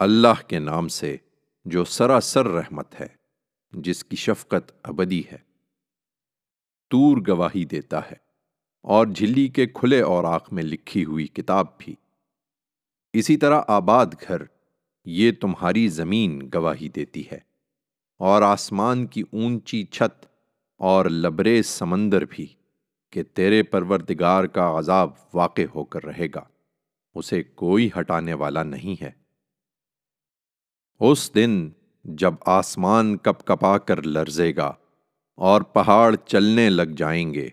اللہ کے نام سے جو سراسر رحمت ہے، جس کی شفقت ابدی ہے۔ تور گواہی دیتا ہے اور جھلی کے کھلے اور آنکھ میں لکھی ہوئی کتاب بھی۔ اسی طرح آباد گھر یہ تمہاری زمین گواہی دیتی ہے اور آسمان کی اونچی چھت اور لبریز سمندر بھی کہ تیرے پروردگار کا عذاب واقع ہو کر رہے گا، اسے کوئی ہٹانے والا نہیں ہے۔ اس دن جب آسمان کپ کپا کر لرزے گا اور پہاڑ چلنے لگ جائیں گے،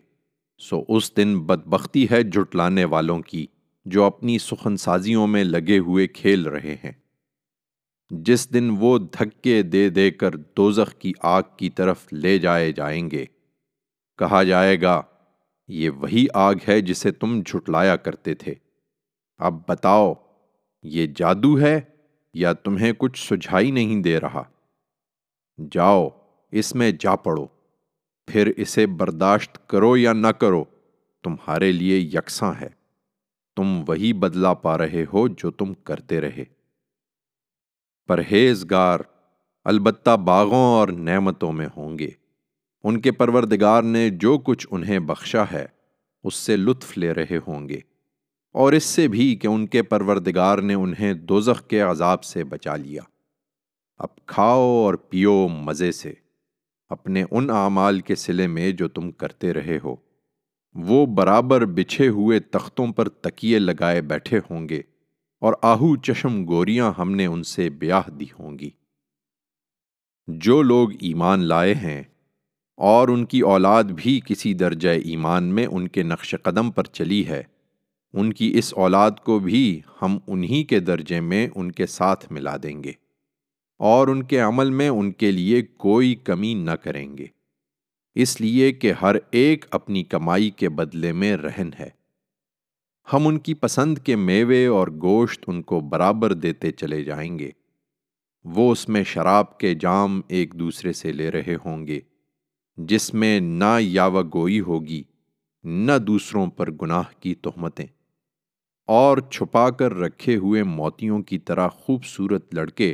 سو اس دن بدبختی ہے جھٹلانے والوں کی جو اپنی سخن سازیوں میں لگے ہوئے کھیل رہے ہیں۔ جس دن وہ دھکے دے دے کر دوزخ کی آگ کی طرف لے جائے جائیں گے، کہا جائے گا، یہ وہی آگ ہے جسے تم جھٹلایا کرتے تھے۔ اب بتاؤ، یہ جادو ہے یا تمہیں کچھ سجھائی نہیں دے رہا۔ جاؤ، اس میں جا پڑو، پھر اسے برداشت کرو یا نہ کرو، تمہارے لیے یکساں ہے۔ تم وہی بدلا پا رہے ہو جو تم کرتے رہے۔ پرہیزگار، البتہ باغوں اور نعمتوں میں ہوں گے۔ ان کے پروردگار نے جو کچھ انہیں بخشا ہے، اس سے لطف لے رہے ہوں گے۔ اور اس سے بھی کہ ان کے پروردگار نے انہیں دوزخ کے عذاب سے بچا لیا۔ اب کھاؤ اور پیو مزے سے۔ اپنے ان اعمال کے سلے میں جو تم کرتے رہے ہو۔ وہ برابر بچھے ہوئے تختوں پر تکیے لگائے بیٹھے ہوں گے اور آہو چشم گوریاں ہم نے ان سے بیاہ دی ہوں گی۔ جو لوگ ایمان لائے ہیں اور ان کی اولاد بھی کسی درجہ ایمان میں ان کے نقش قدم پر چلی ہے ان کی اس اولاد کو بھی ہم انہی کے درجے میں ان کے ساتھ ملا دیں گے اور ان کے عمل میں ان کے لیے کوئی کمی نہ کریں گے۔ اس لیے کہ ہر ایک اپنی کمائی کے بدلے میں رہن ہے۔ ہم ان کی پسند کے میوے اور گوشت ان کو برابر دیتے چلے جائیں گے۔ وہ اس میں شراب کے جام ایک دوسرے سے لے رہے ہوں گے، جس میں نہ یاو گوئی ہوگی، نہ دوسروں پر گناہ کی تہمتیں۔ اور چھپا کر رکھے ہوئے موتیوں کی طرح خوبصورت لڑکے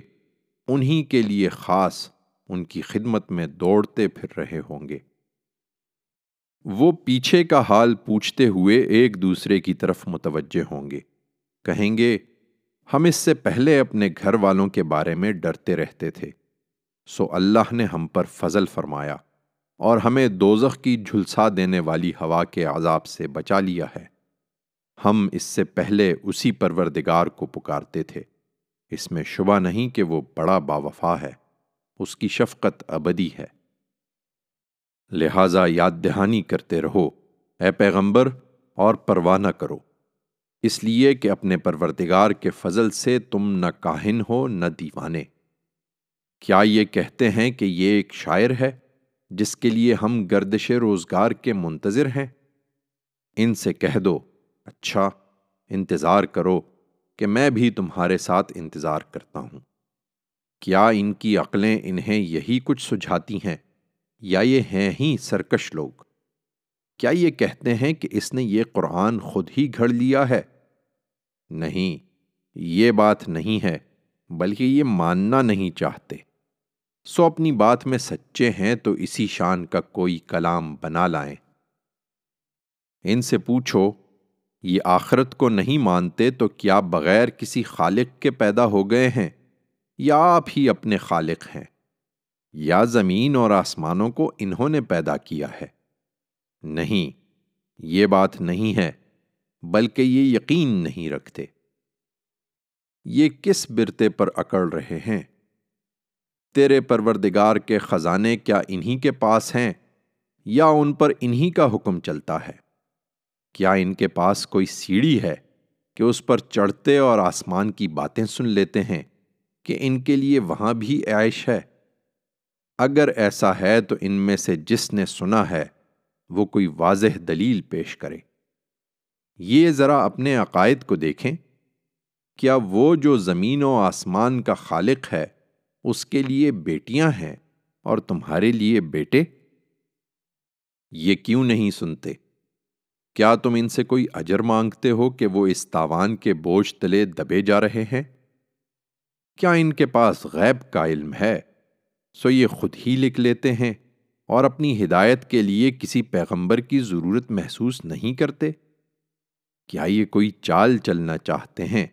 انہی کے لیے خاص ان کی خدمت میں دوڑتے پھر رہے ہوں گے۔ وہ پیچھے کا حال پوچھتے ہوئے ایک دوسرے کی طرف متوجہ ہوں گے۔ کہیں گے، ہم اس سے پہلے اپنے گھر والوں کے بارے میں ڈرتے رہتے تھے۔ سو اللہ نے ہم پر فضل فرمایا اور ہمیں دوزخ کی جھلسا دینے والی ہوا کے عذاب سے بچا لیا ہے۔ ہم اس سے پہلے اسی پروردگار کو پکارتے تھے۔ اس میں شبہ نہیں کہ وہ بڑا باوفا ہے، اس کی شفقت ابدی ہے۔ لہٰذا یاد دہانی کرتے رہو، اے پیغمبر، اور پروانہ کرو۔ اس لیے کہ اپنے پروردگار کے فضل سے تم نہ کاہن ہو، نہ دیوانے۔ کیا یہ کہتے ہیں کہ یہ ایک شاعر ہے، جس کے لیے ہم گردش روزگار کے منتظر ہیں؟ ان سے کہہ دو۔ اچھا انتظار کرو کہ میں بھی تمہارے ساتھ انتظار کرتا ہوں۔ کیا ان کی عقلیں انہیں یہی کچھ سجھاتی ہیں یا یہ ہیں ہی سرکش لوگ؟ کیا یہ کہتے ہیں کہ اس نے یہ قرآن خود ہی گھڑ لیا ہے؟ نہیں، یہ بات نہیں ہے، بلکہ یہ ماننا نہیں چاہتے۔ سو اپنی بات میں سچے ہیں تو اسی شان کا کوئی کلام بنا لائیں۔ ان سے پوچھو یہ آخرت کو نہیں مانتے تو کیا بغیر کسی خالق کے پیدا ہو گئے ہیں؟ یا آپ ہی اپنے خالق ہیں؟ یا زمین اور آسمانوں کو انہوں نے پیدا کیا ہے؟ نہیں، یہ بات نہیں ہے، بلکہ یہ یقین نہیں رکھتے۔ یہ کس برتے پر اکڑ رہے ہیں؟ تیرے پروردگار کے خزانے کیا انہی کے پاس ہیں؟ یا ان پر انہی کا حکم چلتا ہے؟ کیا ان کے پاس کوئی سیڑھی ہے کہ اس پر چڑھتے اور آسمان کی باتیں سن لیتے ہیں کہ ان کے لیے وہاں بھی عائش ہے؟ اگر ایسا ہے تو ان میں سے جس نے سنا ہے وہ کوئی واضح دلیل پیش کرے۔ یہ ذرا اپنے عقائد کو دیکھیں۔ کیا وہ جو زمین و آسمان کا خالق ہے، اس کے لیے بیٹیاں ہیں اور تمہارے لیے بیٹے؟ یہ کیوں نہیں سنتے؟ کیا تم ان سے کوئی اجر مانگتے ہو کہ وہ اس تاوان کے بوجھ تلے دبے جا رہے ہیں؟ کیا ان کے پاس غیب کا علم ہے؟ سو یہ خود ہی لکھ لیتے ہیں اور اپنی ہدایت کے لیے کسی پیغمبر کی ضرورت محسوس نہیں کرتے؟ کیا یہ کوئی چال چلنا چاہتے ہیں؟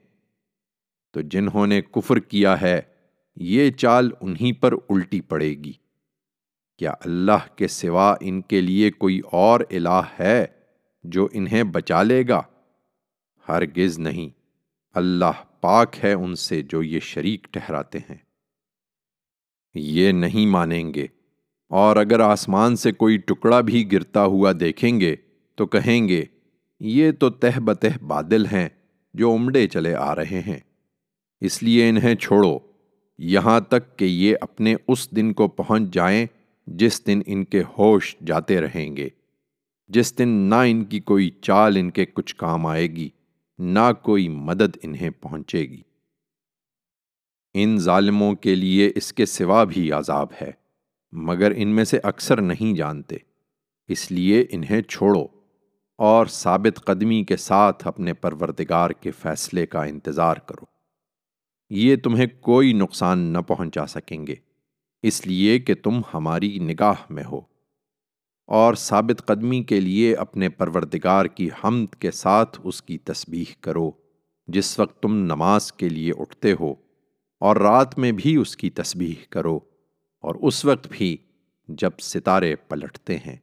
تو جنہوں نے کفر کیا ہے، یہ چال انہی پر الٹی پڑے گی۔ کیا اللہ کے سوا ان کے لیے کوئی اور الہ ہے؟ جو انہیں بچا لے گا۔ ہرگز نہیں۔ اللہ پاک ہے ان سے جو یہ شریک ٹھہراتے ہیں۔ یہ نہیں مانیں گے۔ اور اگر آسمان سے کوئی ٹکڑا بھی گرتا ہوا دیکھیں گے تو کہیں گے، یہ تو تہ بتہ بادل ہیں جو امڈے چلے آ رہے ہیں۔ اس لیے انہیں چھوڑو۔ یہاں تک کہ یہ اپنے اس دن کو پہنچ جائیں جس دن ان کے ہوش جاتے رہیں گے۔ جس دن نہ ان کی کوئی چال ان کے کچھ کام آئے گی، نہ کوئی مدد انہیں پہنچے گی۔ ان ظالموں کے لیے اس کے سوا بھی عذاب ہے، مگر ان میں سے اکثر نہیں جانتے، اس لیے انہیں چھوڑو اور ثابت قدمی کے ساتھ اپنے پروردگار کے فیصلے کا انتظار کرو۔ یہ تمہیں کوئی نقصان نہ پہنچا سکیں گے، اس لیے کہ تم ہماری نگاہ میں ہو۔ اور ثابت قدمی کے لیے اپنے پروردگار کی حمد کے ساتھ اس کی تسبیح کرو، جس وقت تم نماز کے لیے اٹھتے ہو، اور رات میں بھی اس کی تسبیح کرو، اور اس وقت بھی جب ستارے پلٹتے ہیں۔